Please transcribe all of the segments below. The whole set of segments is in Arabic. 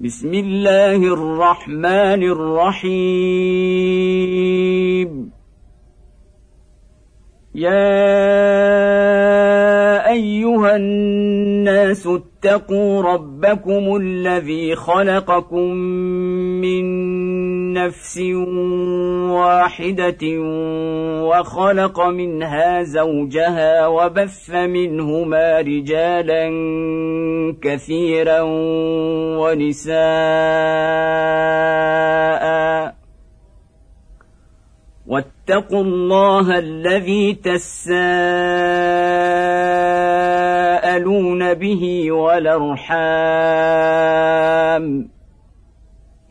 بسم الله الرحمن الرحيم. يا أيها الناس اتقوا ربكم الذي خلقكم من نفس واحدة وخلق منها زوجها وبث منهما رجالا كثيرا ونساء. واتقوا الله الذي تساءلون به والأرحام.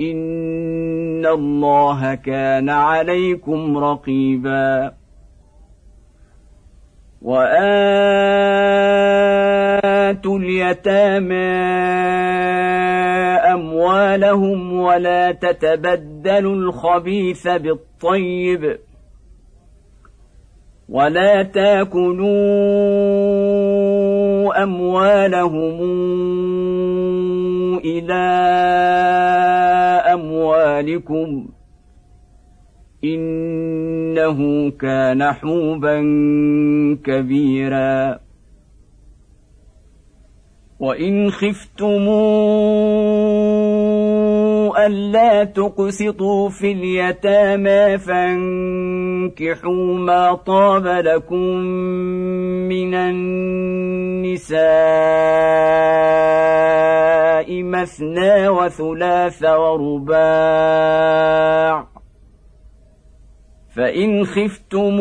إن الله كان عليكم رقيبا. وآتوا اليتامى أموالهم ولا تتبدلوا الخبيث بالطيب. ولا تاكلوا أموالهم إلى أموالكم إنه كان حوبا كبيرا. وإن خفتموا الا تقسطوا في اليتامى فانكحوا ما طاب لكم من النساء مثنى وثلاث ورباع فان خفتموا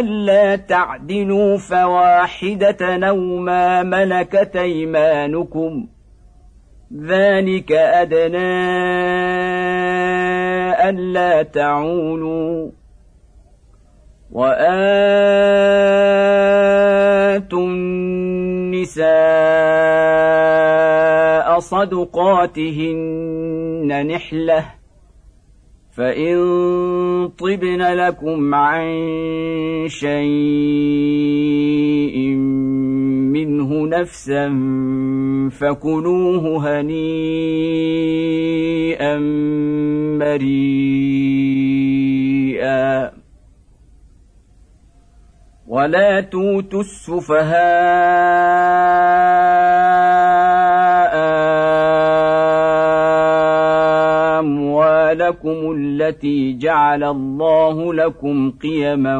الا تعدلوا فواحده أو ما ملكت ايمانكم ذلك أدنى الا تعولوا. وآتوا النساء صدقاتهن نحلة. فان طبن لكم عن شيء منه نفسا فكلوه هنيئا مريئا ولا توتوا السفهاء أموالكم التي جعل الله لكم قيما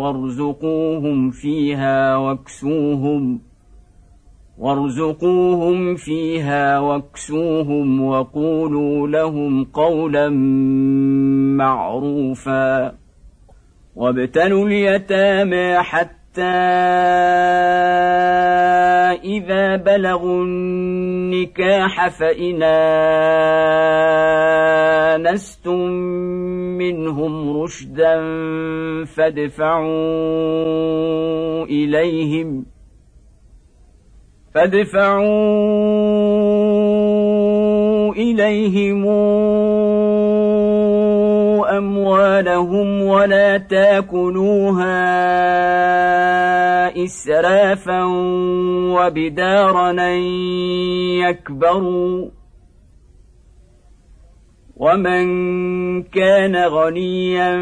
وارزقوهم فيها واكسوهم وارزقوهم فيها واكسوهم وقولوا لهم قولا معروفا. وابتلوا اليتامى حتى إذا بلغوا النكاح فإن آنستم منهم رشدا فادفعوا إليهم فادفعوا إليهم أموالهم ولا تاكلوها إسرافا وبدارا أن يكبروا. ومن كان غنيا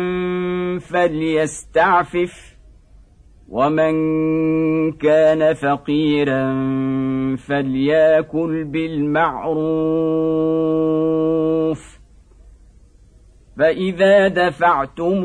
فليستعفف. ومن كان فقيرا فليأكل بالمعروف. فإذا دفعتم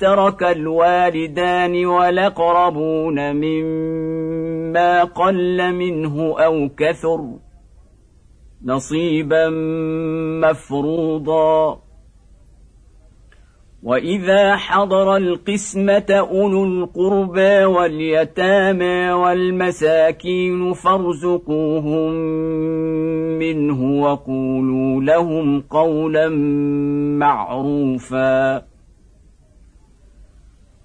ترك الوالدان والاقربون مما قل منه أو كثر نصيبا مفروضا واذا حضر القسمه اولو القربى واليتامى والمساكين فارزقوهم منه وقولوا لهم قولا معروفا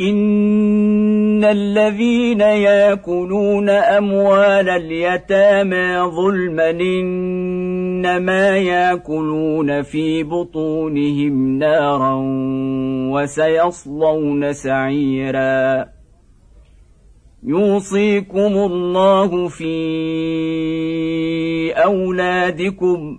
ان الذين ياكلون اموال اليتامى ظلما انما ياكلون في بطونهم نارا وسيصلون سعيرا يوصيكم الله في اولادكم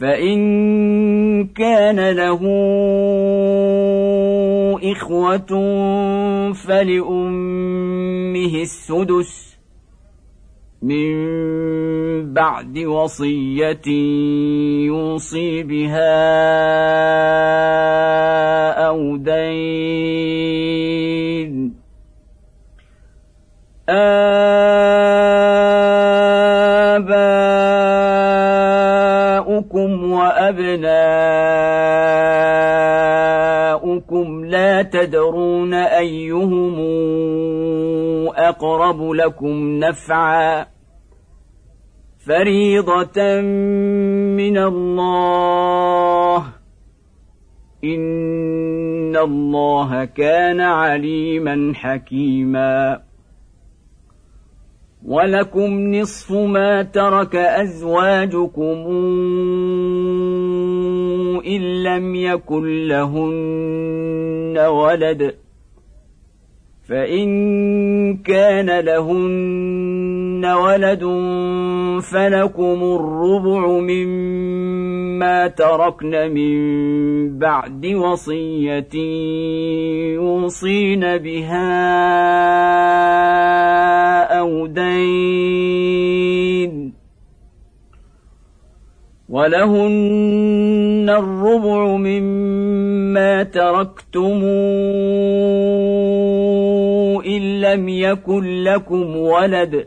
فإن كان له إخوة فلأمه السدس من بعد وصية يوصي بها أو دين آباؤكم لا تدرون أيهم أقرب لكم نفعا فريضة من الله. إن الله كان عليما حكيما. ولكم نصف ما ترك أزواجكم إن لم يكن لهن ولد فإن كان لهن ولد فلكم الربع مما تركن من بعد وصية يوصين بها أو دين ولهن الربع مما تركتم إن لم يكن لكم ولد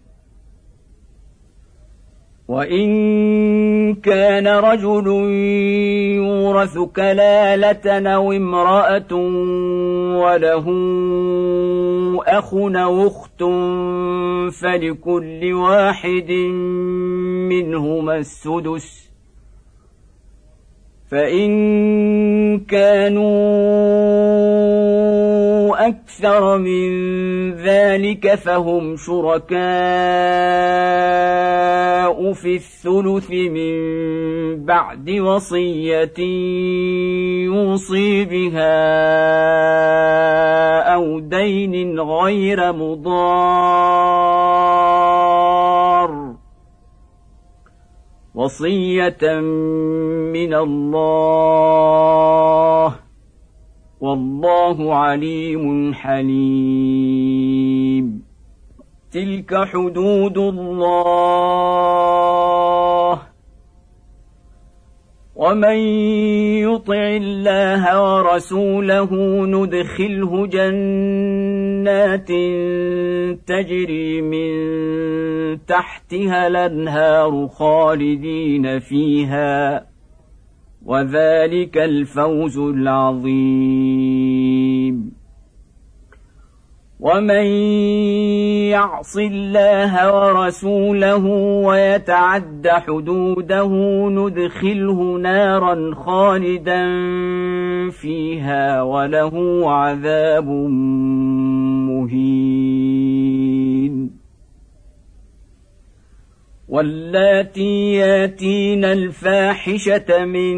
وان كان رجل يورث كلاله أو امراه وله اخ أو اخت فلكل واحد منهما السدس فإن كانوا أكثر من ذلك فهم شركاء في الثلث من بعد وصية يوصي بها أو دين غير مضار وصية من الله. والله عليم حليم. تلك حدود الله. ومن يطع الله ورسوله ندخله جنات تجري من تحتها الانهار خالدين فيها وذلك الفوز العظيم ومن يعص الله ورسوله ويتعد حدوده ندخله نارا خالدا فيها وله عذاب مهين. واللاتي ياتين الفاحشة من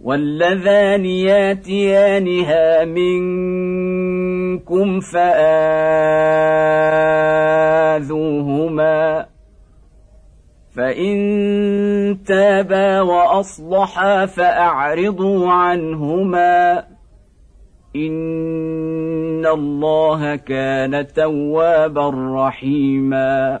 واللذان ياتيانها منكم فآذوهما فإن تابا وأصلحا فأعرضوا عنهما إن الله كان توابا رحيما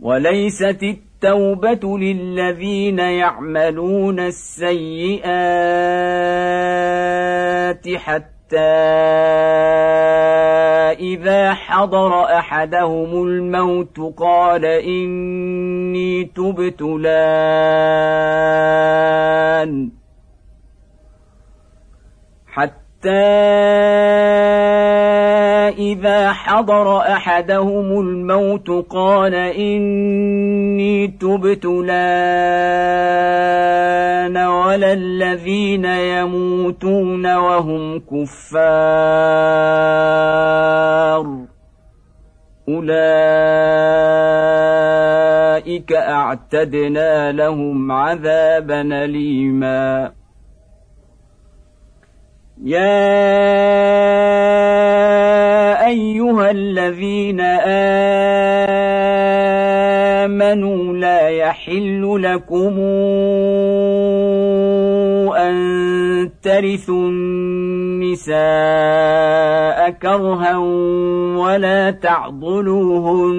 وليست التوبه للذين يعملون السيئات حتى اذا حضر احدهم الموت قال اني تبت لأن حتى إذا حضر أحدهم الموت قال إني تبت لأن ولا الذين يموتون وهم كفار. أولئك أعتدنا لهم عذابا أليماً. يا ايها الذين امنوا لا يحل لكم ان ترثوا النساء كرها ولا تعضلوهن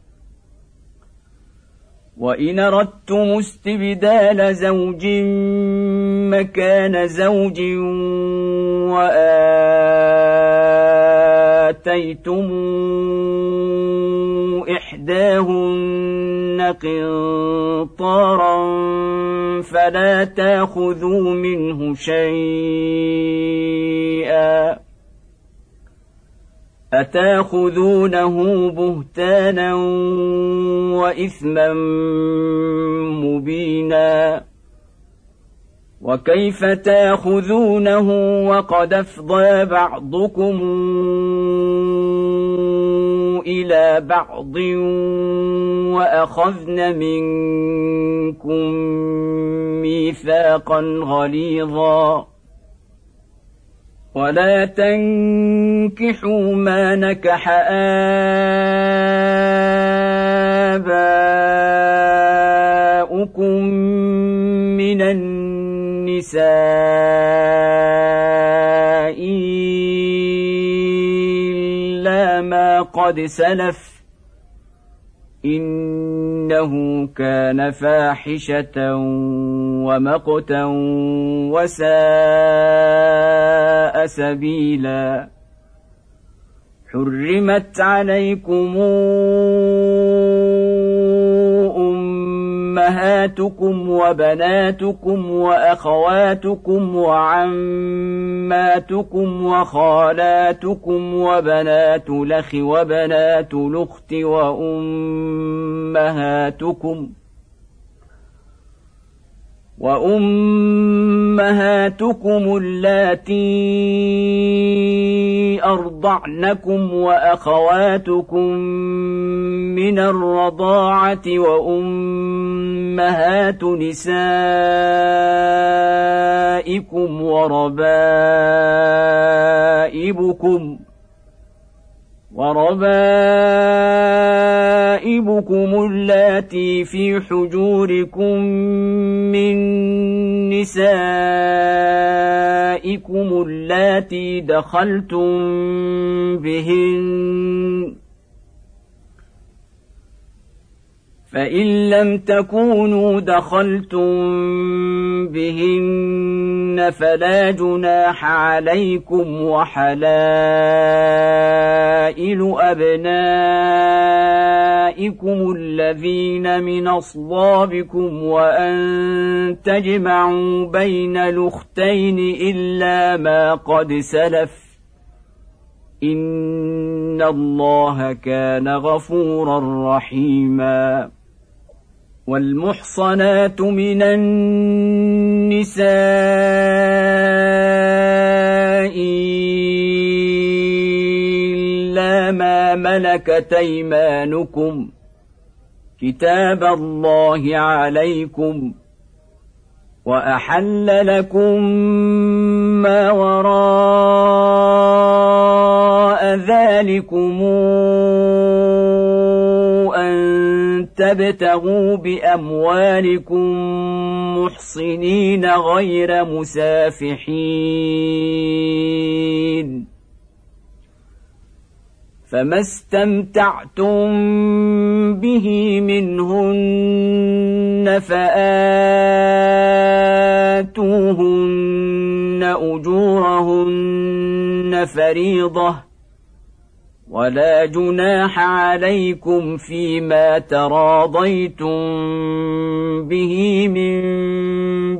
وان اردتم استبدال زوج مكان زوج واتيتم احداهن قنطارا فلا تاخذوا منه شيئا أتاخذونه بهتانا وإثما مبينا وكيف تاخذونه وقد أفضى بعضكم إلى بعض وأخذن منكم ميثاقا غليظا ولا تنكحوا ما نكح آباؤكم من النساء إلا ما قد سلف إنه كان فاحشة ومقتا وساء سبيلا. حرمت عليكم أمهاتكم وبناتكم وأخواتكم وعماتكم وخالاتكم وبنات الأخ وبنات الأخت وأمهاتكم وأمهاتكم اللاتي أرضعنكم وأخواتكم من الرضاعة وأمهات نسائكم وربائبكم وربائبكم اللاتي في حجوركم من نسائكم اللاتي دخلتم بهن فإن لم تكونوا دخلتم بهن فلا جناح عليكم وحلائل أبنائكم الذين من أصلابكم وأن تجمعوا بين الأختين إلا ما قد سلف إن الله كان غفورا رحيما والمحصنات من النساء إلا ما ملكت أيمانكم. كتاب الله عليكم. وأحل لكم ما وراء ذلكم تبتغوا بأموالكم محصنين غير مسافحين. فما استمتعتم به منهن فآتوهن أجورهن فريضة ولا جناح عليكم فيما تراضيتم به من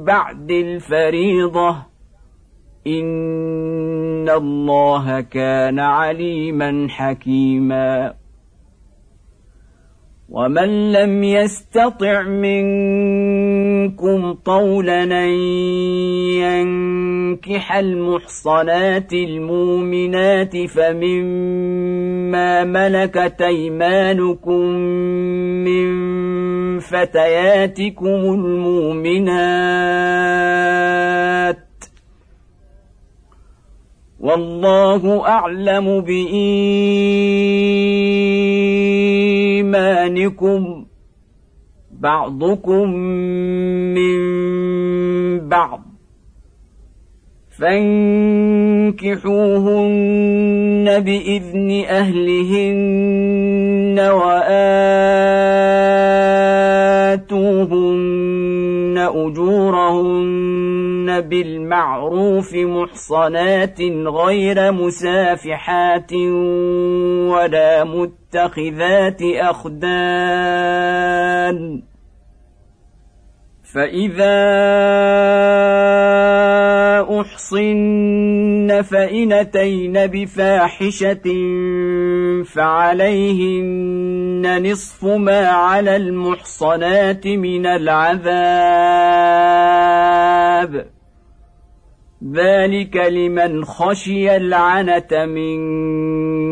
بعد الفريضة. إن الله كان عليما حكيما. ومن لم يستطع منكم طولا أن ينكح المحصنات المؤمنات فمما ملكت أيمانكم من فتياتكم المؤمنات والله أعلم بإيمانكم بعضكم من بعض فانكحوهن بإذن أهلهن وآتوهن أجورهن بالمعروف محصنات غير مسافحات ولا متخذات أخدان فاذا احصن فان اتين بفاحشه فعليهن نصف ما على المحصنات من العذاب ذلك لمن خشي العنه منكم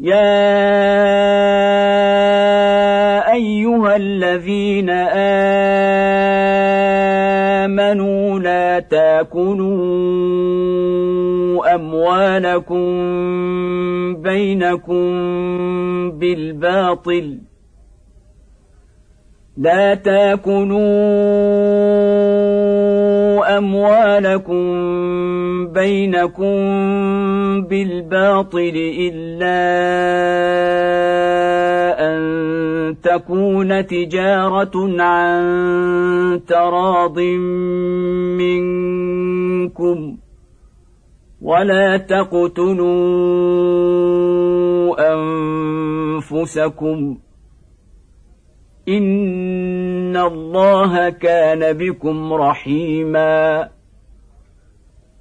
يا ايها الذين امنوا لا تاكلوا اموالكم بينكم بالباطل لا تاكلوا اموالكم بينكم بالباطل الا ان تكون تجاره عن تراض منكم ولا تقتلوا انفسكم ان الله كان بكم رحيما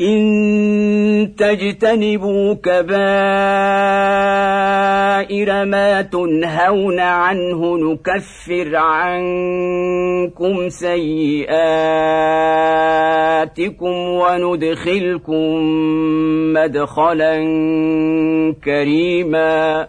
إن تجتنبوا كبائر ما تنهون عنه نكفر عنكم سيئاتكم وندخلكم مدخلا كريما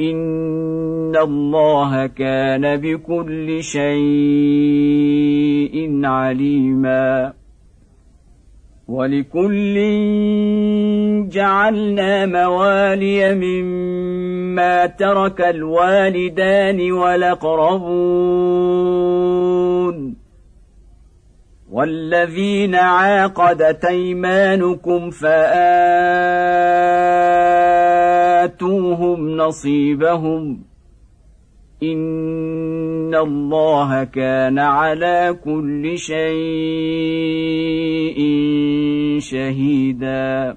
ان الله كان بكل شيء عليما ولكل جعلنا موالي مما ترك الوالدان والاقربون والذين عاقدت ايمانكم فاتوهم نصيبهم. إن الله كان على كل شيء شهيدا.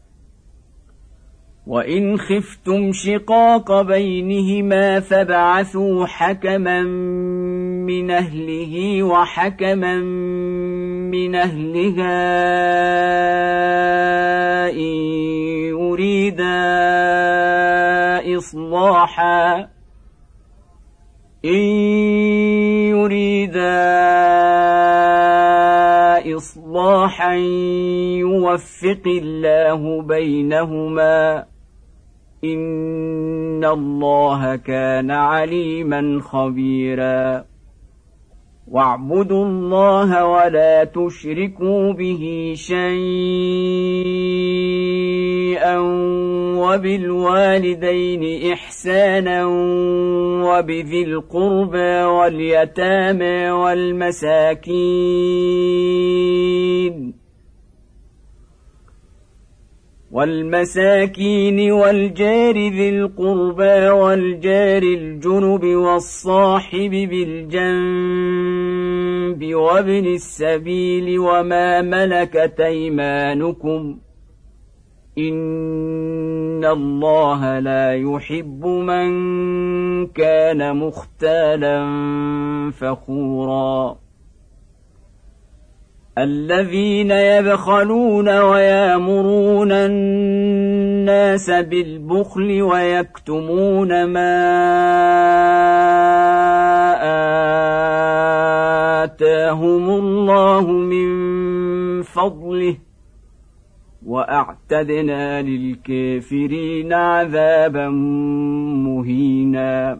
وان خفتم شقاق بينهما فابعثوا حكما من اهله وحكما من اهلها ان يريدا اصلاحا ان يريدا اصلاحا يوفق الله بينهما. إن الله كان عليما خبيرا. واعبدوا الله ولا تشركوا به شيئا وبالوالدين إحسانا وبذي القربى واليتامى والمساكين والمساكين والجار ذي القربى والجار الجنب والصاحب بالجنب وابن السبيل وما ملكت أيمانكم إن الله لا يحب من كان مختالا فخورا. الذين يبخلون ويامرون الناس بالبخل ويكتمون ما آتاهم الله من فضله وأعتدنا للكافرين عذابا مهينا.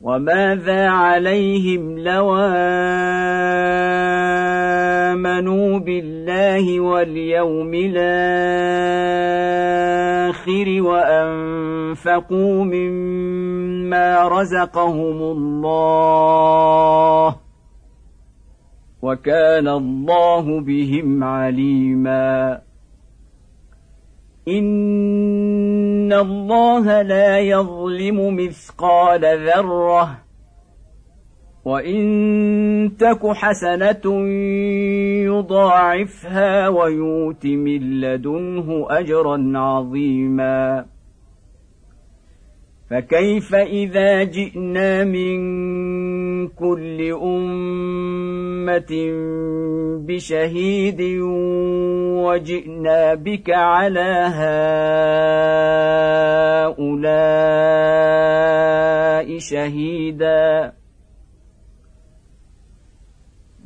وماذا عليهم لو آمنوا بالله واليوم الآخر وأنفقوا مما رزقهم الله وكان الله بهم عليما ان الله لا يظلم مثقال ذره وان تك حسنه يضاعفها ويؤت من لدنه اجرا عظيما فكيف اذا جئنا من كل أمة بشهيد وجئنا بك على هؤلاء شهيدا.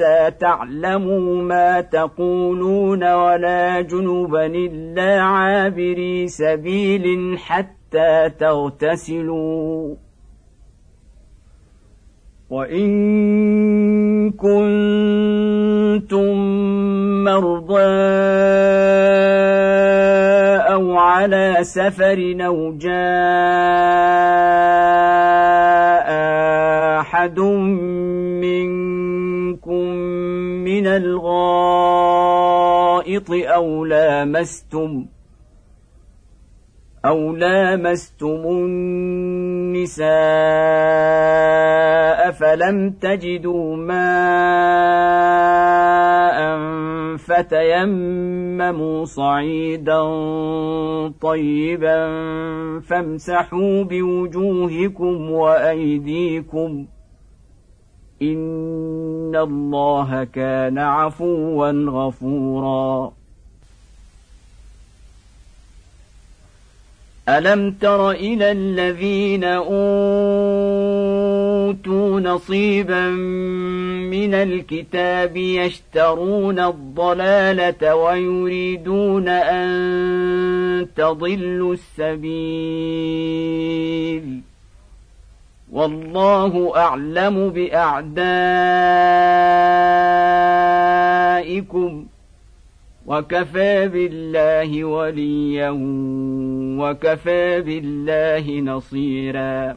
حتى تعلموا ما تقولون ولا جنبا إلا عابري سبيل حتى تغتسلوا. وإن كنتم مرضى أو على سفر أو جاء أحد الغائط أو لامستم أو لامستم النساء فلم تجدوا ماء فتيمموا صعيدا طيبا فامسحوا بوجوهكم وأيديكم ۖ إن الله كان عفوا غفورا. ألم تر إلى الذين أوتوا نصيبا من الكتاب يشترون الضلالة ويريدون أن تضلوا السبيل؟ والله أعلم بأعدائكم وكفى بالله وليا وكفى بالله نصيرا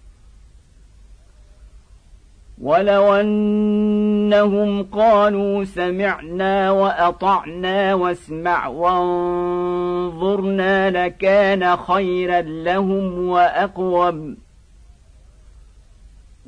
ولو انهم قالوا سمعنا واطعنا واسمع وانظرنا لكان خيرا لهم واقوم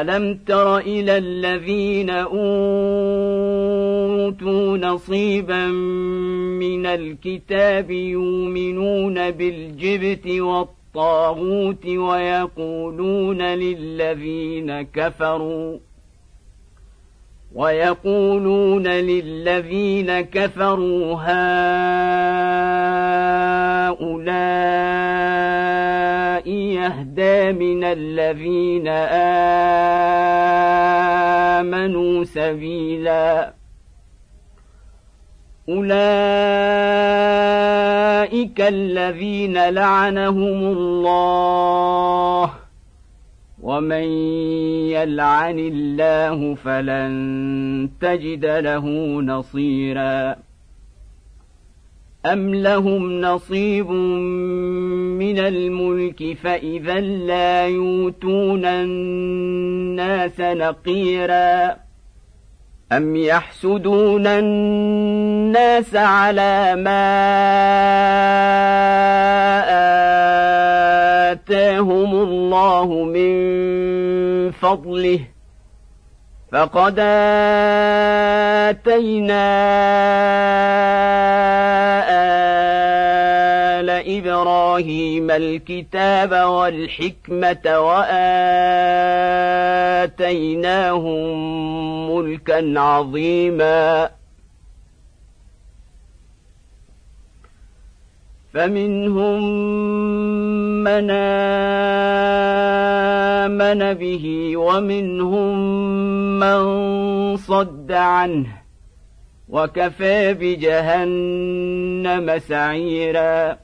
الم تر إلى الذين اوتوا نصيبا من الكتاب يؤمنون بالجبت والطاغوت ويقولون للذين كفروا ويقولون للذين كفروا هؤلاء يهدى من الذين آمنوا سبيلا. أولئك الذين لعنهم الله ومن يلعن الله فلن تجد له نصيرا ام لهم نصيب من الملك فاذا لا يؤتون الناس نقيرا ام يحسدون الناس على ما آتاهم الله من فضله فقد آتينا آل إبراهيم الكتاب والحكمة وآتيناهم ملكا عظيما فمنهم من آمن به ومنهم من صد عنه وكفى بجهنم سعيرا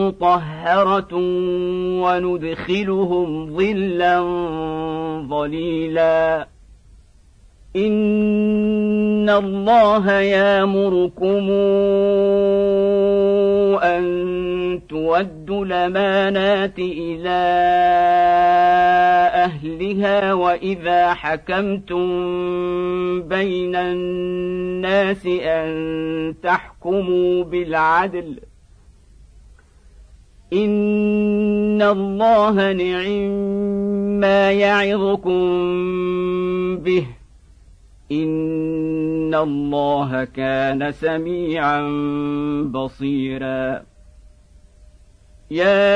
مطهرة وندخلهم ظلا ظليلا. إن الله يامركم أن تودوا الأمانات إلى أهلها وإذا حكمتم بين الناس أن تحكموا بالعدل. ان الله نعم ما يعظكم به ان الله كان سميعا بصيرا. يا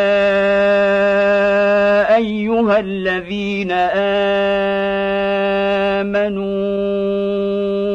ايها الذين امنوا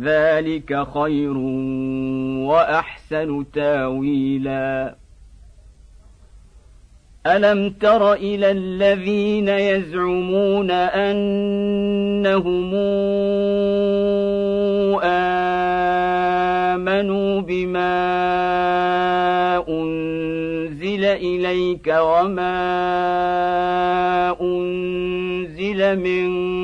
ذلك خير واحسن تاويلا. الم تر إلى الذين يزعمون انهم امنوا بما انزل اليك وما انزل من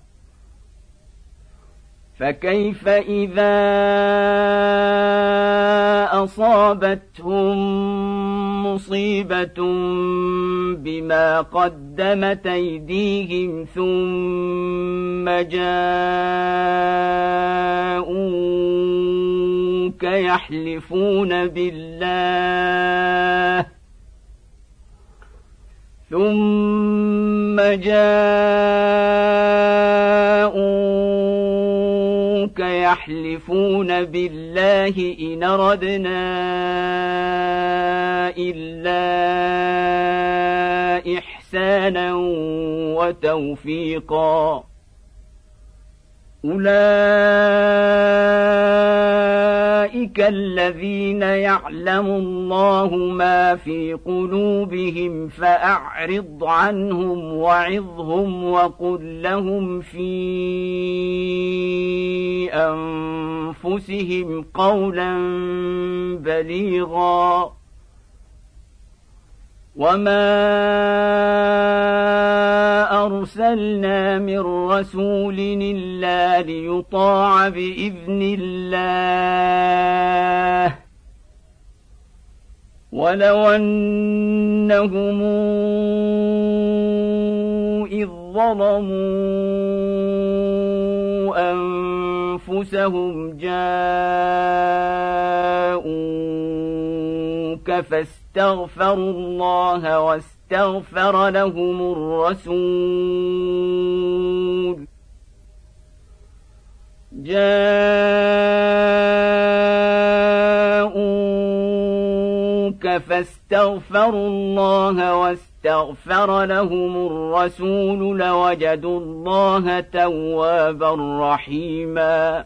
فكيف إذا أصابتهم مصيبة بما قدمت أيديهم ثم جاءوك يحلفون بالله ثم جاءوك يحلفون بالله إن ردنا إلا إحسانا وتوفيقا. أولئك أولئك الذين يعلم الله ما في قلوبهم فأعرض عنهم وعظهم وقل لهم في أنفسهم قولا بليغا. وما ارسلنا من رسول الا ليطاع باذن الله ولو انهم اذ ظلموا انفسهم جاءوك فاستغفروا استغفروا الله واستغفر لهم الرسول. جاءوك فاستغفروا الله واستغفر لهم الرسول لوجدوا الله توابا رحيما.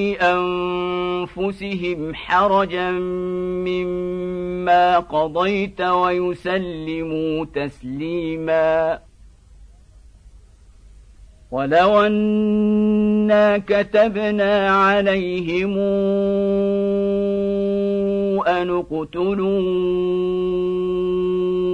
أنفسهم حرجا مما قضيت ويسلموا تسليما. ولو أنا كتبنا عليهم أن اقتلوا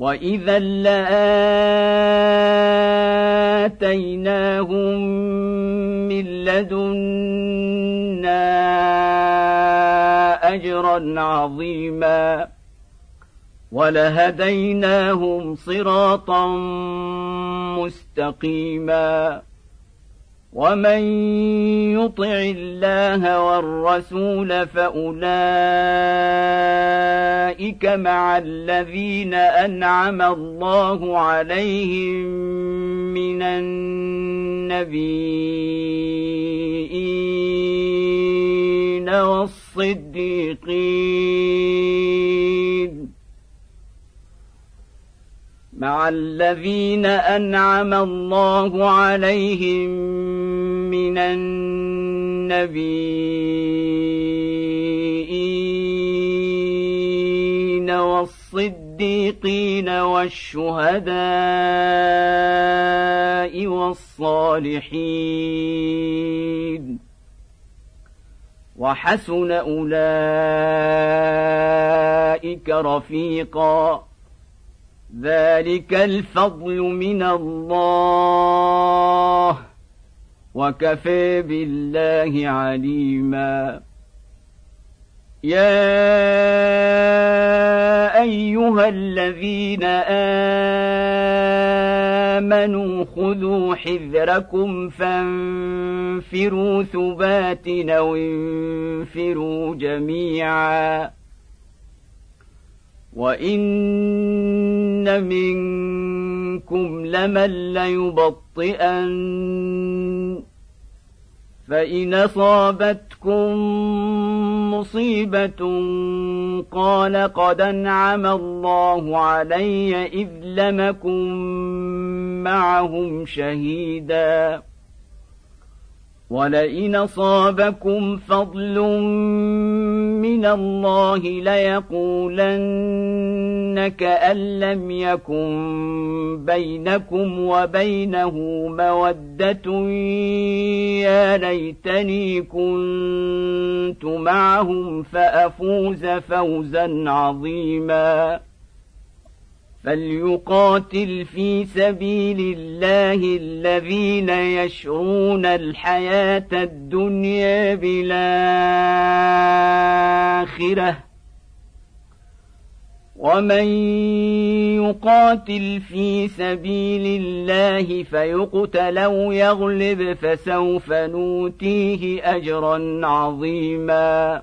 واذا لاتيناهم من لدنا اجرا عظيما ولهديناهم صراطا مستقيما ومن يطع الله والرسول فاولئك مع الذين انعم الله عليهم من النبيين والصديقين مع الذين أنعم الله عليهم من النبيين والصديقين والشهداء والصالحين وحسن أولئك رفيقا ذلك الفضل من الله. وكفى بالله عليما. يا أيها الذين آمنوا خذوا حذركم فانفروا ثبات أو انفروا جميعا. وان منكم لمن ليبطئن فان اصابتكم مصيبه قال قد انعم الله علي اذ لمكم معهم شهيدا ولئن أصابكم فضل من الله ليقولن كأن لم يكن بينكم وبينه مودة يا ليتني كنت معهم فأفوز فوزا عظيما فليقاتل في سبيل الله الذين يشرون الحياة الدنيا بالآخرة. ومن يقاتل في سبيل الله فيقتل أو يغلب فسوف نوتيه أجرا عظيما.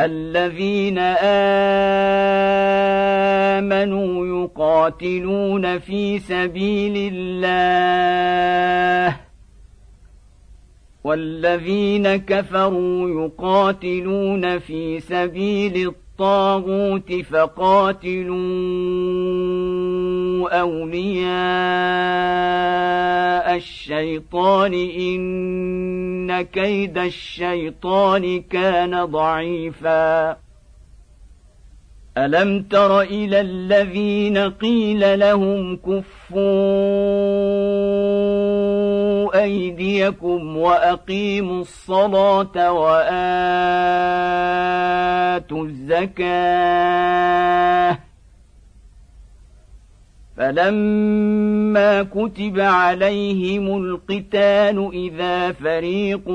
الذين آمنوا يقاتلون في سبيل الله والذين كفروا يقاتلون في سبيل الطاغوت. فقاتلوا أولياء الشيطان. إن كيد الشيطان كان ضعيفا. ألم تر إلى الذين قيل لهم كفوا أيديكم وأقيموا الصلاة وآتوا الزكاة. فلما كتب عليهم القتال إذا فريق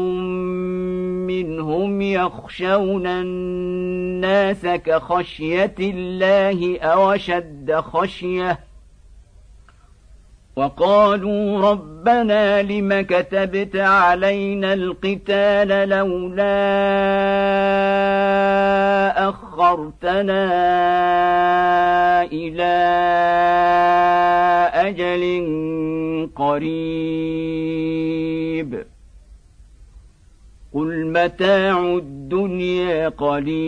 منهم يخشون الناس كخشية الله أو أشد خشية وقالوا ربنا لم كتبت علينا القتال لولا أخرتنا إلى أجل قريب. قل متاع الدنيا قليل.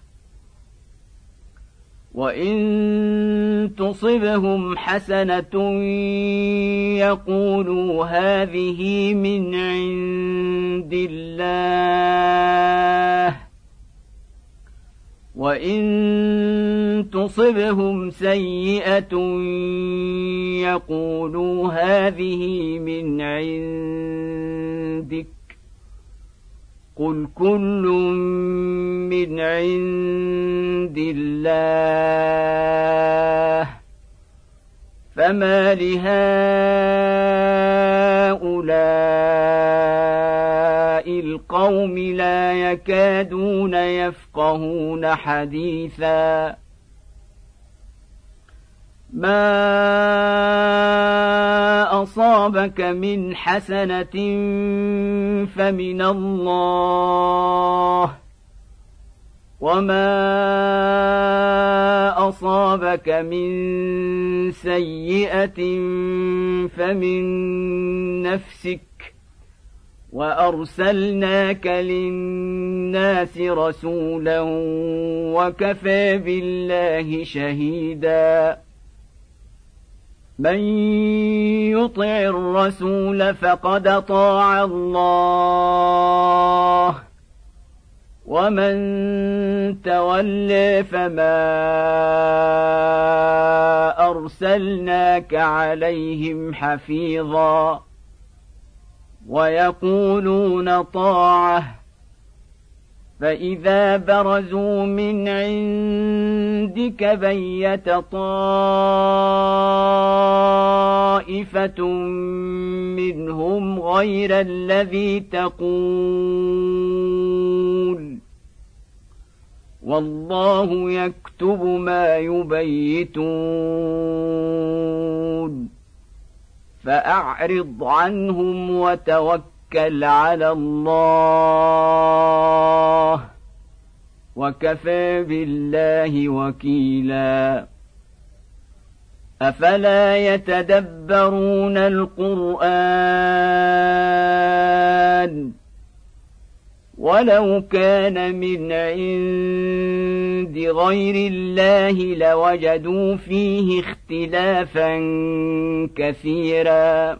وان تصبهم حسنه يقولوا هذه من عند الله وان تصبهم سيئه يقولوا هذه من عندك قل كل من عند الله فما لهؤلاء القوم لا يكادون يفقهون حديثا. ما أصابك من حسنة فمن الله وما أصابك من سيئة فمن نفسك وأرسلناك للناس رسولا وكفى بالله شهيدا من يطع الرسول فقد طاع الله ومن تولي فما ارسلناك عليهم حفيظا ويقولون طاعه فإذا برزوا من عندك بيت طائفة منهم غير الذي تقول والله يكتب ما يبيتون فأعرض عنهم وتوكل توكل على الله وكفى بالله وكيلا. أفلا يتدبرون القرآن ولو كان من عند غير الله لوجدوا فيه اختلافا كثيرا.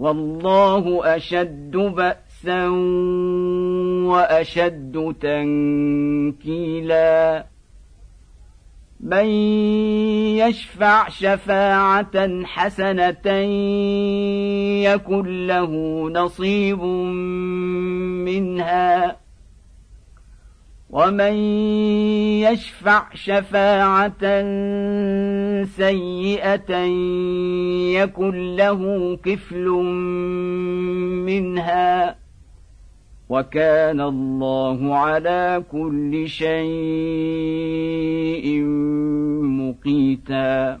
والله أشد بأسا وأشد تنكيلا. من يشفع شفاعة حسنة يكن له نصيب منها. ومن يشفع شفاعه سيئه يكن له كفل منها وكان الله على كل شيء مقيتا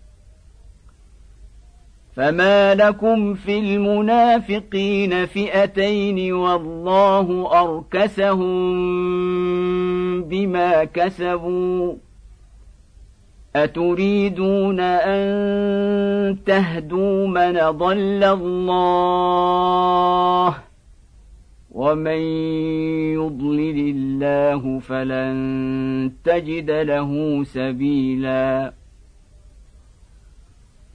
فما لكم في المنافقين فئتين والله اركسهم بما كسبوا اتريدون ان تهدوا من ضل الله ومن يضلل الله فلن تجد له سبيلا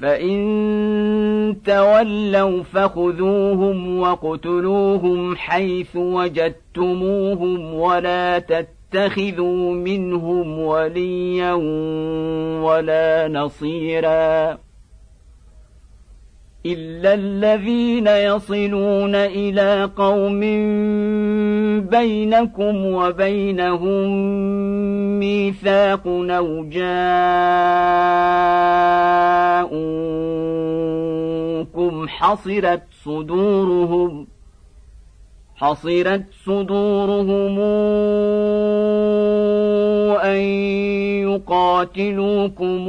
فان تولوا فخذوهم واقتلوهم حيث وجدتموهم ولا تتخذوا منهم وليا ولا نصيرا الا الذين يصلون إلى قوم بينكم وبينهم ميثاق أو جاءوكم حصرت صدورهم حصرت صدورهم ان يقاتلوكم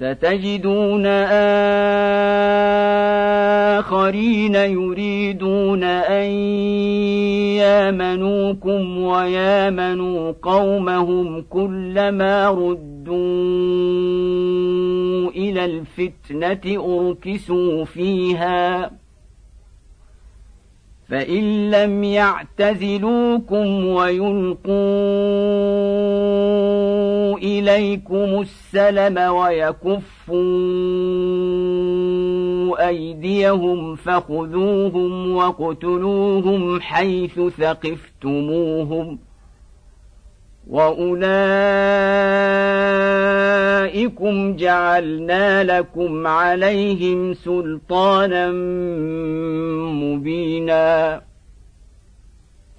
ستجدون آخرين يريدون أن يامنوكم ويامنوا قومهم كلما ردوا إلى الفتنة أركسوا فيها فإن لم يعتزلوكم ويلقوا إليكم السلم ويكفوا أيديهم فخذوهم وقتلوهم حيث ثقفتموهم وأولئكم جعلنا لكم عليهم سلطانا مبينا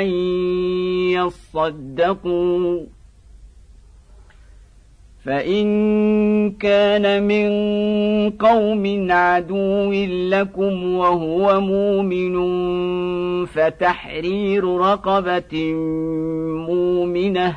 أن يصدقوا. فإن كان من قوم عدو لكم وهو مؤمن فتحرير رقبة مؤمنة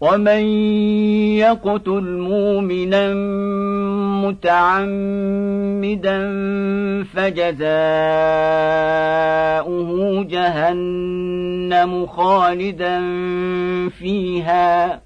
ومن يقتل مؤمنا متعمدا فجزاؤه جهنم خالدا فيها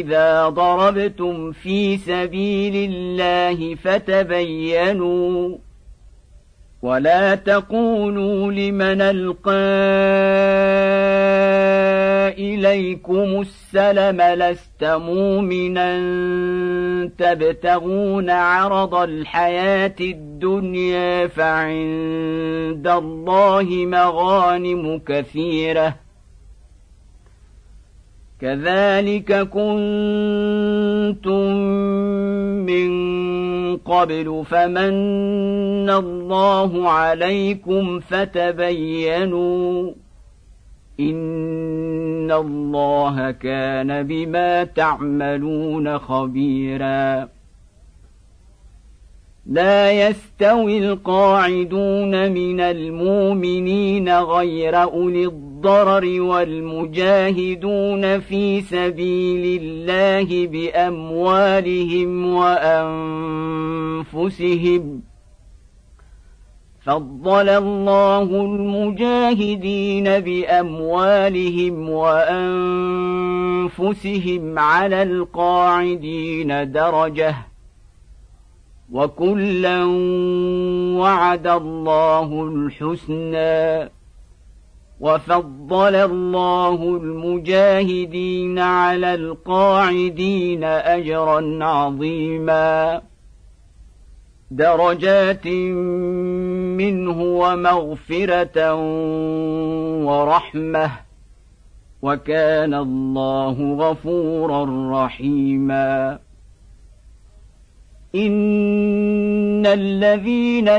اذا ضربتم في سبيل الله فتبينوا ولا تقولوا لمن القى اليكم السلم لست مؤمنا تبتغون عرض الحياة الدنيا فعند الله مغانم كثيره كذلك كنتم من قبل فمن الله عليكم فتبينوا إن الله كان بما تعملون خبيرا. لا يستوي القاعدون من المؤمنين غير أولي الضرر والمجاهدون في سبيل الله بأموالهم وأنفسهم. فضل الله المجاهدين بأموالهم وأنفسهم على القاعدين درجة. وكلا وعد الله الحسنى. وفضل الله المجاهدين على القاعدين أجرا عظيما. درجات منه ومغفرة ورحمة. وكان الله غفورا رحيما. إن الذين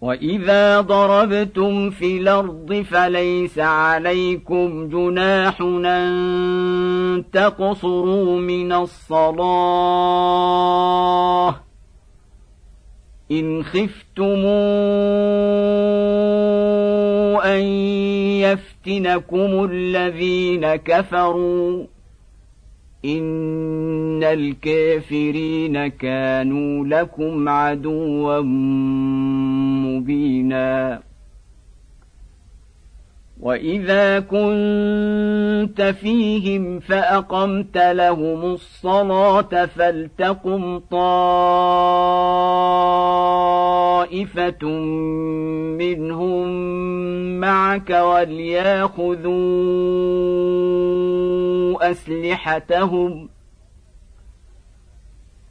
واذا ضربتم في الأرض فليس عليكم جناح ان تقصروا من الصلاه ان خفتم ان يفتنكم الذين كفروا ان الكافرين كانوا لكم عدوا مبينا. واذا كنت فيهم فاقمت لهم الصلاه فلتقم طائفه منهم معك ولياخذوا أسلحتهم.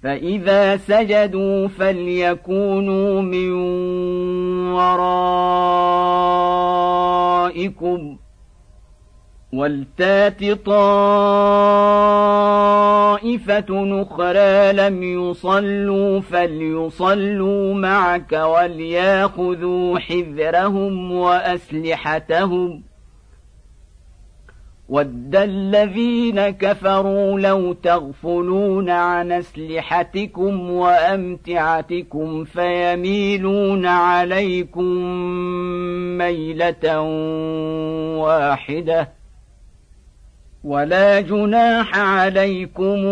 فإذا سجدوا فليكونوا من ورائكم. ولتات طائفة أخرى لم يصلوا فليصلوا معك وليأخذوا حذرهم وأسلحتهم ۖ. ود الذين كفروا لو تغفلون عن أسلحتكم وأمتعتكم فيميلون عليكم ميلة واحدة ولا جناح عليكم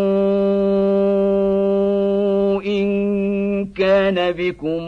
إن كان بكم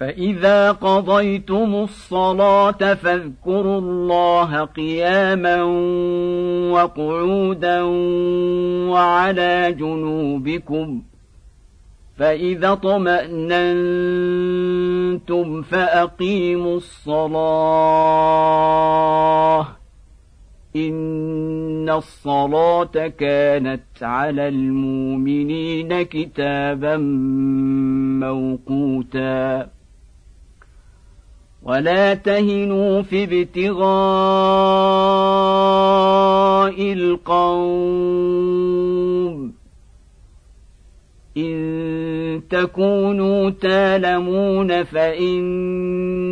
فإذا قضيتم الصلاة فاذكروا الله قياما وقعودا وعلى جنوبكم ۖ فإذا طمأننتم فأقيموا الصلاة إن الصلاة كانت على المؤمنين كتابا موقوتا ولا تهنوا في ابتغاء القوم إن تكونوا تالمون فإنهم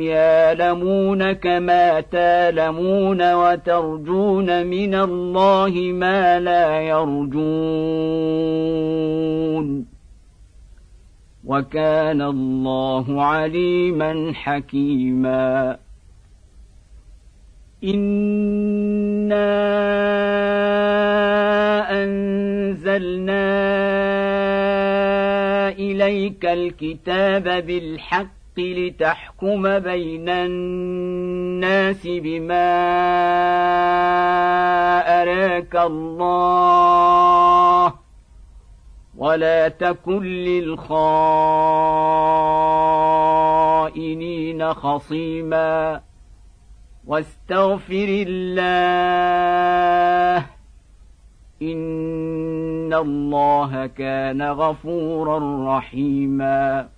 يالمون كما تالمون وترجون من الله ما لا يرجون وكان الله عليما حكيما. إِنَّا أنزلنا إليك الكتاب بالحق لتحكم بين الناس بما أراك الله. ولا تكن للخائنين خصيما. واستغفر الله. إن الله كان غفورا رحيما.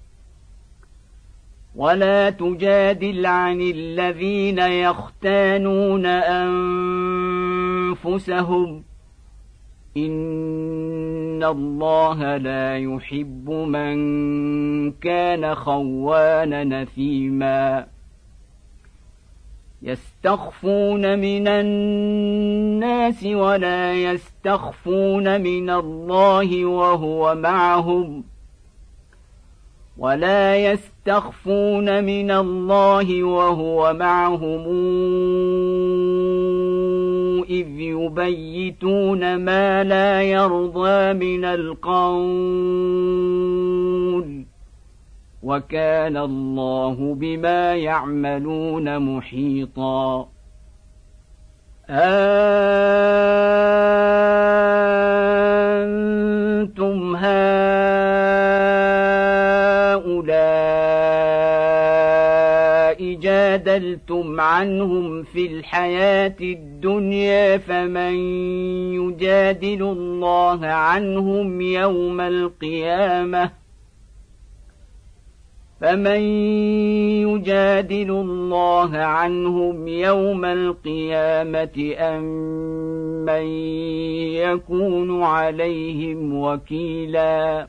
ولا تجادل عن الذين يختانون أنفسهم. ان الله لا يحب من كان خوانا نثيما يستخفون من الناس ولا يستخفون من الله وهو معهم ولا يستخفون من الله وهو معهم إذ يبيتون ما لا يرضى من القول. وكان الله بما يعملون محيطا. أنتم هؤلاء جادلتم عنهم في الحياة الدنيا فمن يجادل الله عنهم يوم القيامة فمن يجادل الله عنهم يوم القيامة أم من يكون عليهم وكيلا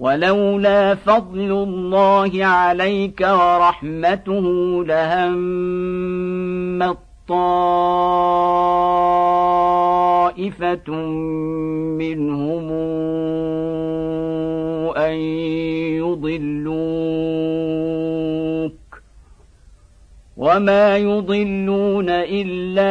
ولولا فضل الله عليك ورحمته لهم طائفة منهم أن يضلوك وما يضلون إلا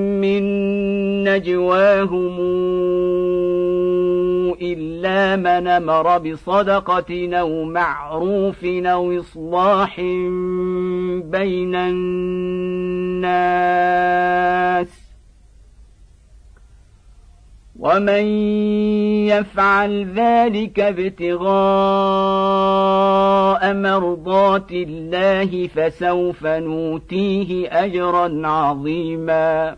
من نجواهم إلا من أمر بصدقة أو معروف أو إصلاح بين الناس ومن يفعل ذلك ابتغاء مرضات الله فسوف نوتيه أجرا عظيما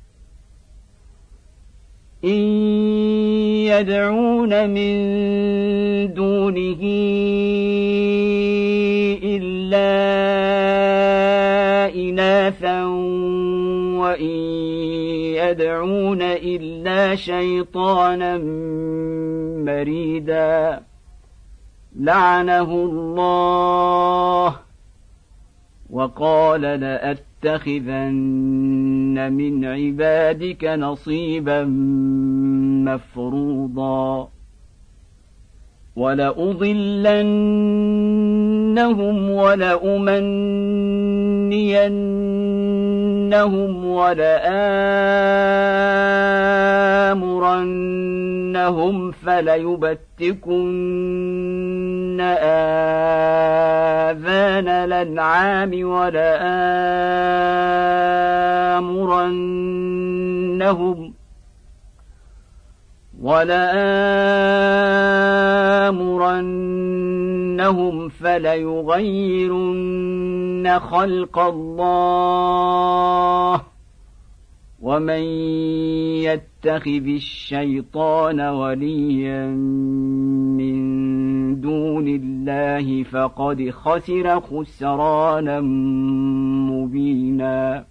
إن يدعون من دونه إناثا وإن يدعون إلا شيطانا مريدا. لعنه الله. وقال لأتخذن من عبادك نصيبا مفروضا ولأضلنهم ولأمنينهم ولآمرنهم فليبتكن آذان الأنعام ولآمرنهم ولآمرنهم فليغيرن خلق الله ومن يتخذ الشيطان وليا من دون الله فقد خسر خسرانا مبينا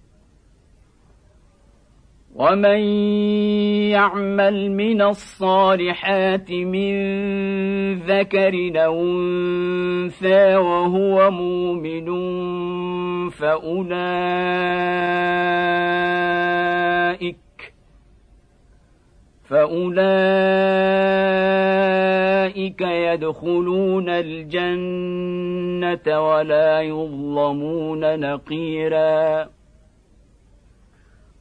ومن يعمل من الصالحات من ذكر أو انثى وهو مؤمن فاولئك فاولئك يدخلون الجنه ولا يظلمون نقيراً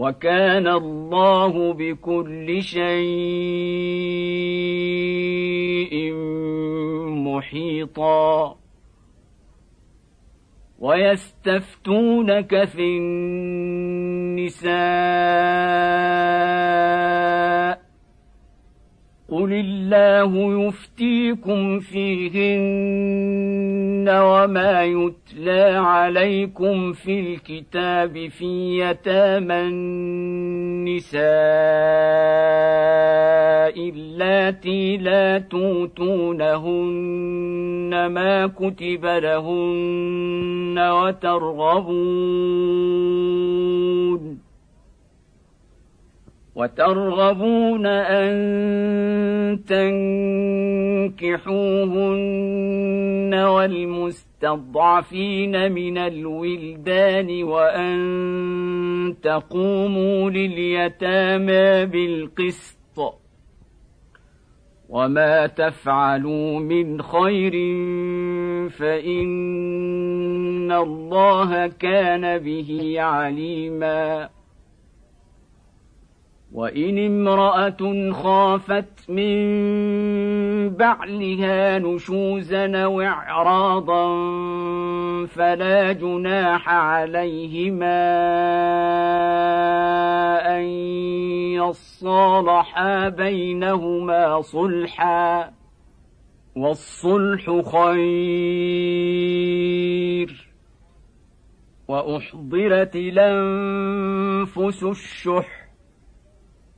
وكان الله بكل شيء محيطا. ويستفتونك في النساء. قل الله يفتيكم فيهن وما يتلى عليكم في الكتاب في يتامى النساء اللاتي لا توتونهن ما كتب لهن وترغبون وترغبون أن تنكحوهن والمستضعفين من الولدان وأن تقوموا لليتامى بالقسط وما تفعلوا من خير فإن الله كان به عليما وإن امرأة خافت من بعلها نشوزا أو إعراضا فلا جناح عليهما أن يصالحا بينهما صلحا والصلح خير وأحضرت الأنفس الشح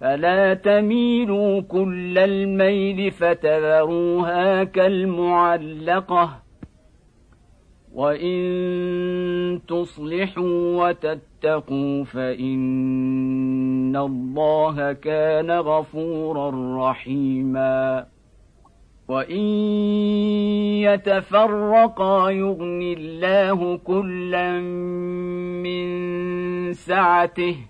فلا تميلوا كل الميل فتذروها كالمعلقة. وإن تصلحوا وتتقوا فإن الله كان غفورا رحيما. وإن يتفرقا يغن الله كلا من سعته.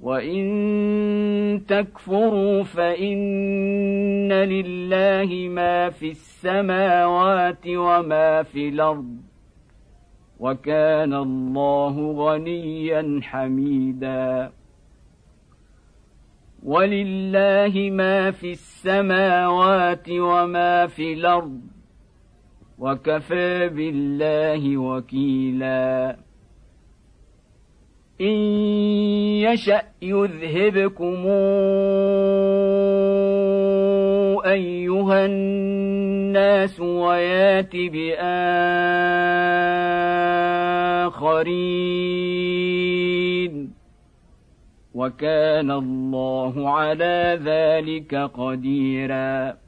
وان تكفروا فان لله ما في السماوات وما في الأرض وكان الله غنيا حميدا ولله ما في السماوات وما في الأرض وكفى بالله وكيلا إن يشأ يذهبكم أيها الناس ويات بآخرين وكان الله على ذلك قديرا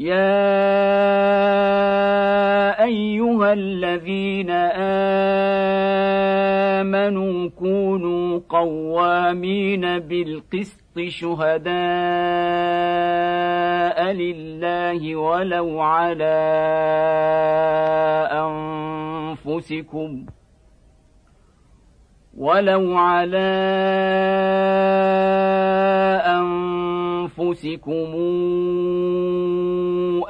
يا ايها الذين امنوا كونوا قوامين بالقسط شهداء لله ولو على انفسكم ولو على انفسكم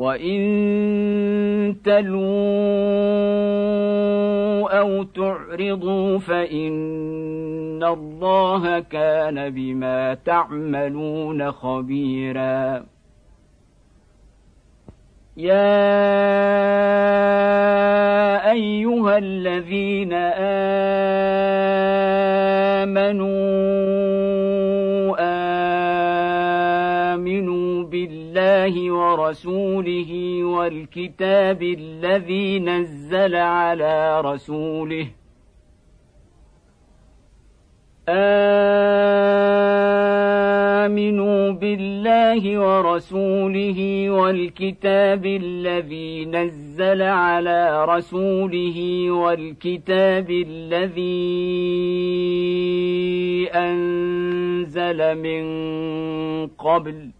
وان تلووا أو تعرضوا فان الله كان بما تعملون خبيرا يا ايها الذين امنوا الله ورسوله والكتاب الذي نزل على رسوله. آمنوا بالله ورسوله والكتاب الذي نزل على رسوله والكتاب الذي أنزل من قبل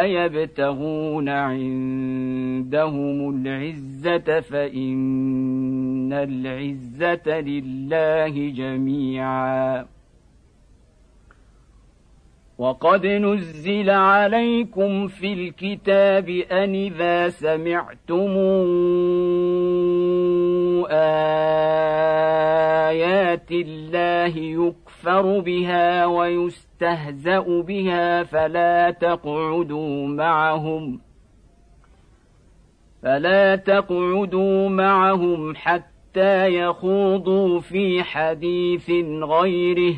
أيبتغون عندهم العزة فإن ان العزة لله جميعا. وقد نزل عليكم في الكتاب أن إذا سمعتم آيات الله يكفر بها ويستهزا بها فلا تقعدوا معهم فلا تقعدوا معهم حتى يخوضوا في حديث غيره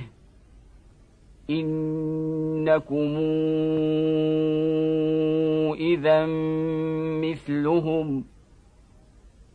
انكم اذا مثلهم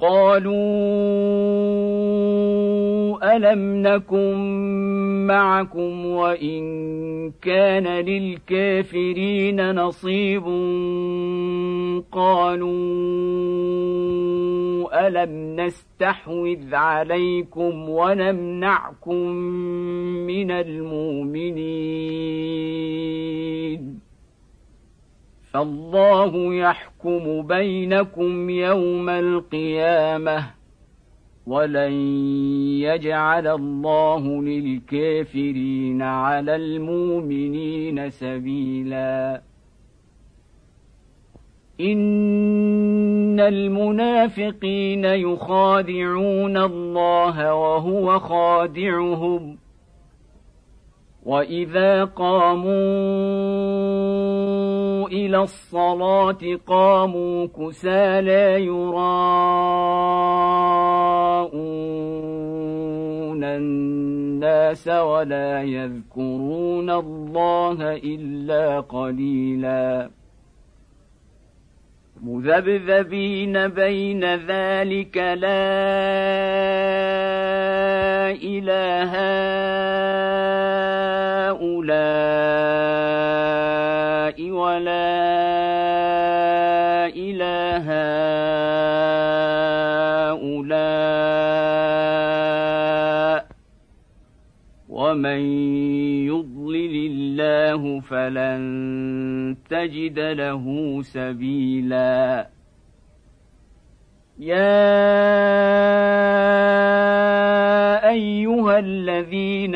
قالوا ألم نكن معكم وإن كان للكافرين نصيب قالوا ألم نستحوذ عليكم ونمنعكم من المؤمنين فالله يحكم بينكم يوم القيامة ولن يجعل الله للكافرين على المؤمنين سبيلا. إن المنافقين يخادعون الله وهو خادعهم. وإذا قاموا إلى الصلاة قاموا كسالى يراءون الناس ولا يذكرون الله إلا قليلا. مذبذبين بين ذلك لا إله هؤلاء ولا إله هؤلاء ومن يضلل الله فلن تجد له سبيلا. يا أيها الذين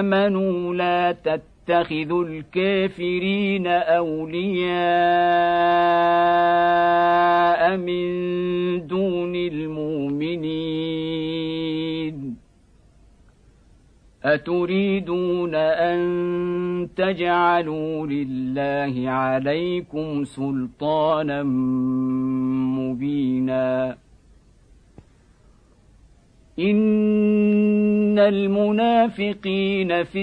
آمنوا لا تتخذوا الكافرين أولياء من دون المؤمنين. أتريدون أن تجعلوا لله عليكم سلطانا مبينا. إن المنافقين في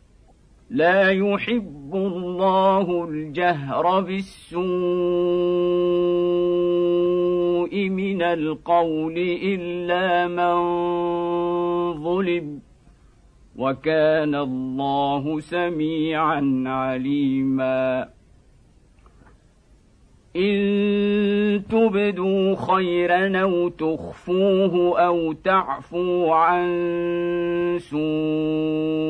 لا يحب الله الجهر بالسوء من القول إلا من ظلم وكان الله سميعا عليما. إن تبدوا خيرا أو تخفوه أو تعفوا عن سوء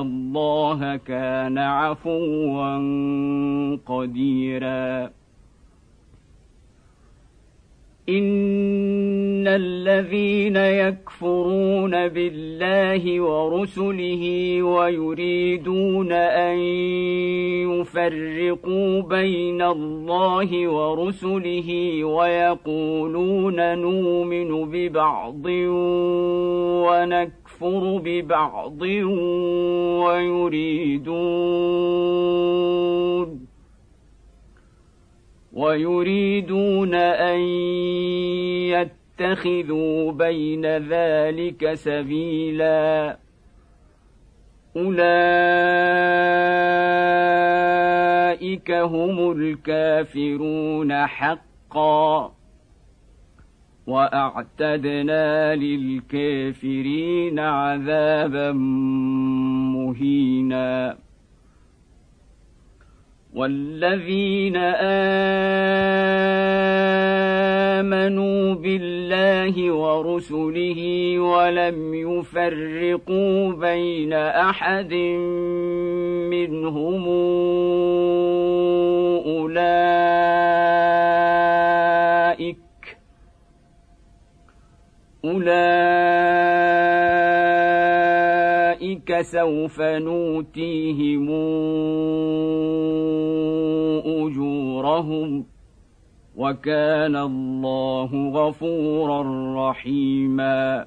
الله كان عفوا قديرا. إن الذين يكفرون بالله ورسله ويريدون أن يفرقوا بين الله ورسله ويقولون نؤمن ببعض ونكفر ببعض ويريدون ويريدون أن يتخذوا بين ذلك سبيلا. أولئك هم الكافرون حقا. وأعتدنا للكافرين عذابا مهينا. والذين آمنوا بالله ورسله ولم يفرقوا بين أحد منهم أولئك أولئك سوف نوتيهم أجورهم وكان الله غفورا رحيما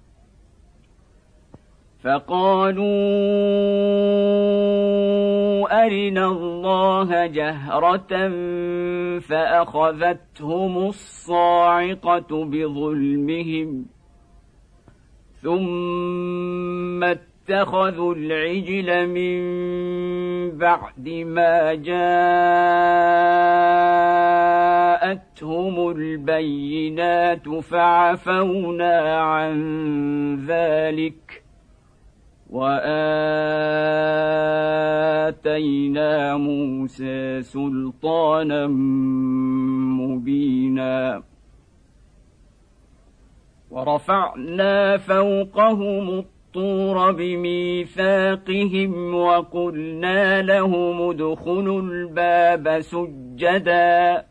فقالوا أرنا الله جهرة فأخذتهم الصاعقة بظلمهم ثم اتخذوا العجل من بعد ما جاءتهم البينات فعفونا عن ذلك وآتينا موسى سلطانا مبينا. ورفعنا فوقهم الطور بميثاقهم وقلنا لهم ادخلوا الباب سجدا.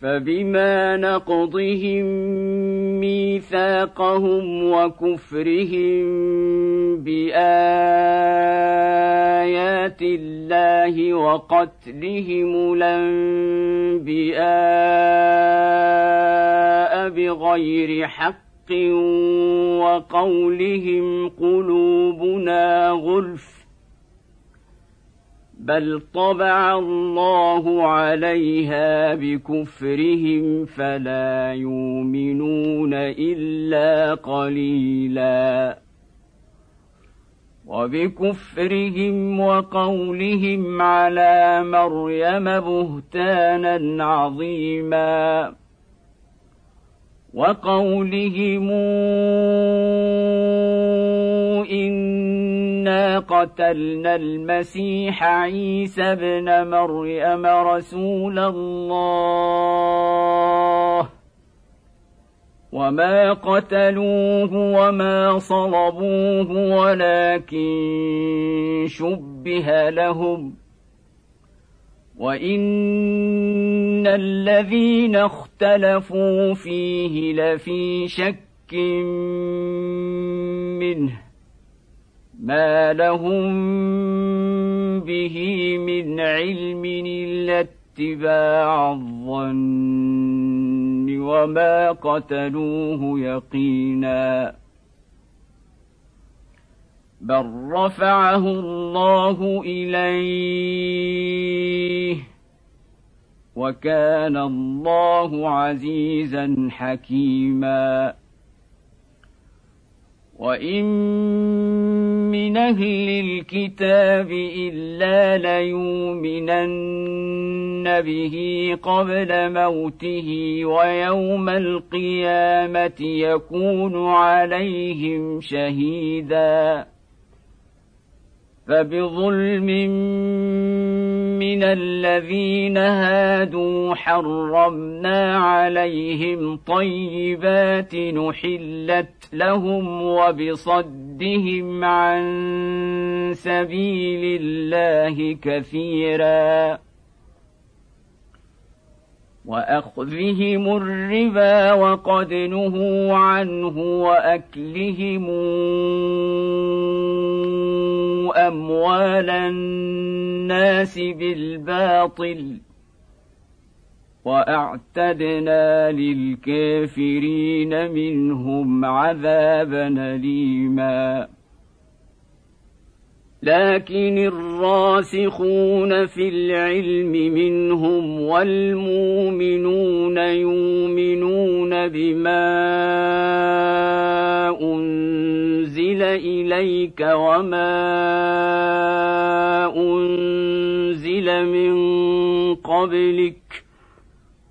فبما نقضهم ميثاقهم وكفرهم بآيات الله وقتلهم الأنبياء بغير حق وقولهم قلوبنا غلف بل طبع الله عليها بكفرهم فلا يؤمنون الا قليلا وبكفرهم وقولهم على مريم بهتانا عظيما وقولهم قتلنا المسيح عيسى ابن مريم رسول الله. وما قتلوه وما صلبوه ولكن شبه لهم. وإن الذين اختلفوا فيه لفي شك منه. ما لهم به من علم الا اتباع الظن وما قتلوه يقينا بل رفعه الله اليه وكان الله عزيزا حكيما وان من أهل الكتاب الا ليؤمنن به قبل موته ويوم القيامه يكون عليهم شهيدا فبظلم من الذين هادوا حرمنا عليهم طيبات نحلت لهم وبصدهم عن سبيل الله كثيرا وأخذهم الربا وقد نهوا عنه وأكلهم أموال الناس بالباطل وأعتدنا للكافرين منهم عذابا أليما. لكن الراسخون في العلم منهم والمؤمنون يؤمنون بما انزل اليك وما انزل من قبلك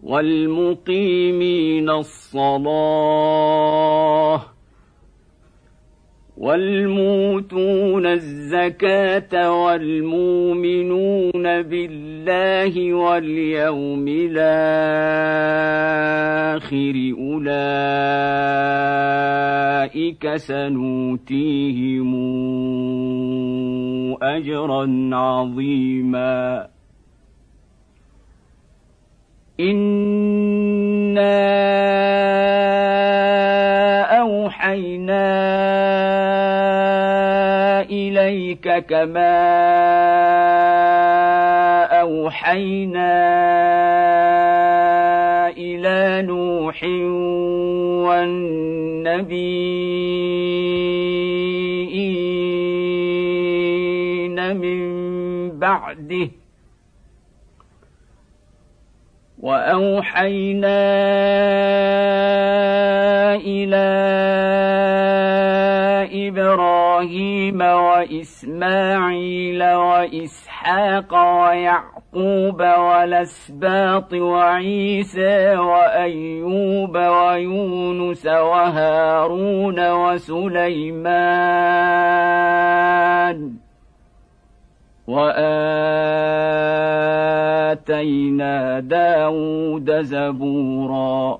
والمقيمين الصلاه والموتون الزكاة والمؤمنون بالله واليوم الآخر أولئك سنوتيهم أجرا عظيما. إنا إليك كما أوحينا إلى نوح والنبيين من بعده وأوحينا إلى إبراهيم وإسماعيل وإسحاق ويعقوب والأسباط وعيسى وأيوب ويونس وهارون وسليمان وآتينا داود زبورا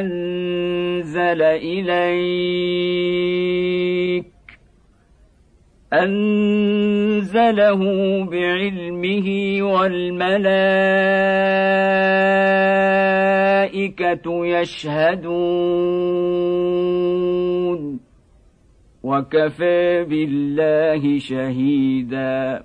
أنزل إليك. أنزله بعلمه والملائكة يشهدون. وكفى بالله شهيدا.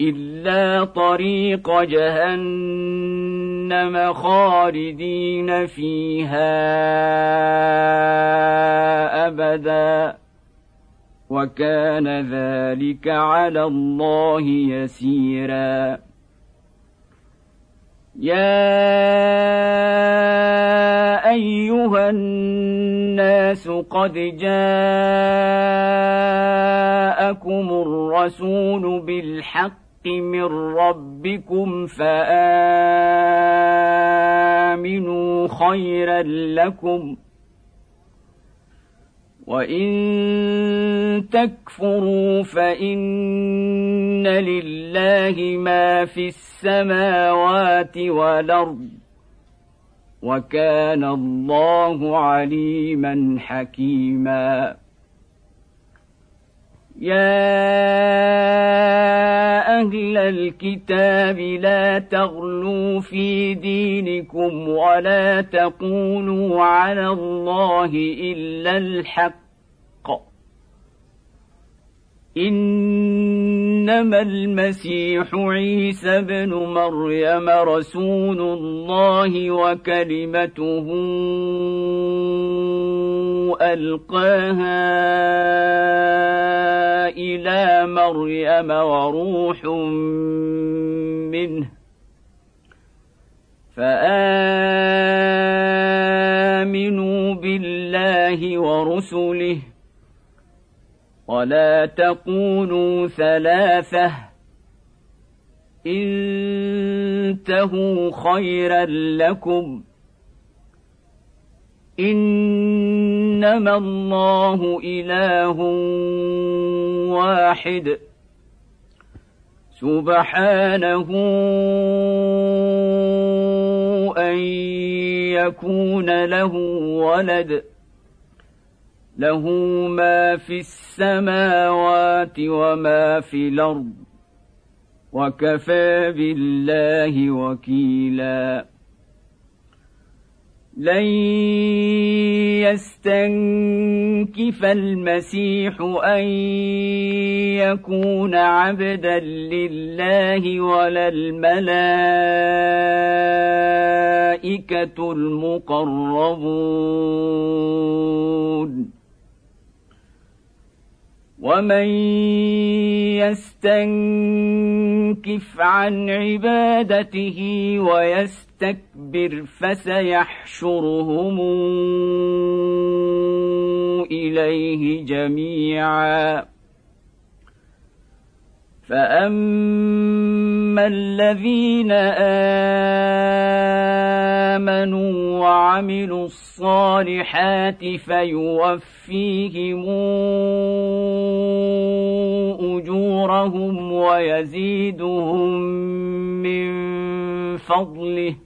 إلا طريق جهنم خالدين فيها أبدا. وكان ذلك على الله يسيرا. يا أيها الناس قد جاءكم الرسول بالحق من ربكم فآمنوا خيرا لكم وإن تكفروا فإن لله ما في السماوات والأرض وكان الله عليما حكيما يا أهل الكتاب لا تغلوا في دينكم ولا تقولوا على الله الا الحق انما المسيح عيسى بن مريم رسول الله وكلمته ألقاها إلى مريم وروح منه فآمنوا بالله ورسله ولا تقولوا ثلاثة إنتهوا خيرا لكم إنما الله إله واحد. سبحانه أن يكون له ولد. له ما في السماوات وما في الأرض. وكفى بالله وكيلا. لن يستنكف المسيح أن يكون عبدا لله ولا الملائكة المقربون. ومن يستنكف عن عبادته ويستكبر فسيحشرهم اليه جميعا فاما الذين امنوا وعملوا الصالحات فيوفيهم أجورهم ويزيدهم من فضله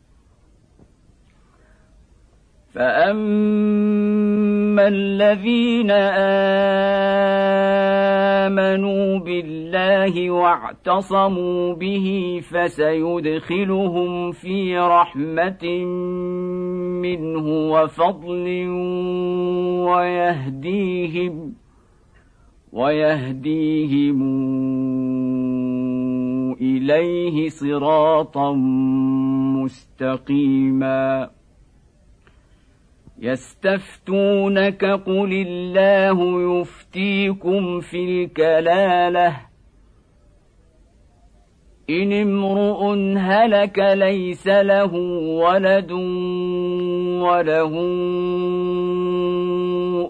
فاما الذين امنوا بالله واعتصموا به فسيدخلهم في رحمه منه وفضل ويهديهم ويهديهم اليه صراطا مستقيما يستفتونك قل الله يفتيكم في الكلالة. إن امرؤ هلك ليس له ولد وله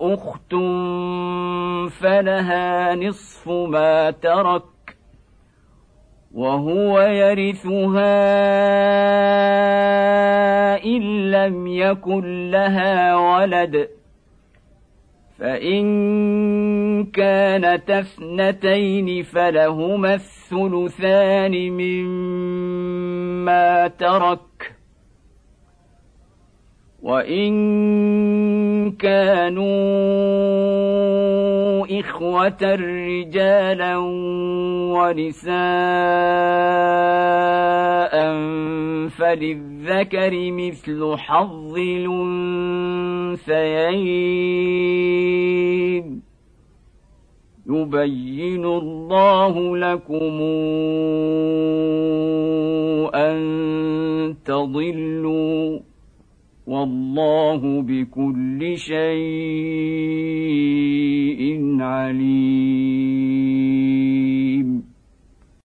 أخت فلها نصف ما ترك وهو يرثها إن لم يكن لها ولد. فإن كانت اثنتين فلهما الثلثان مما ترك وان كانوا اخوه رجالا ونساء فللذكر مثل حظ الانثيين يبين الله لكم ان تضلوا والله بكل شيء عليم.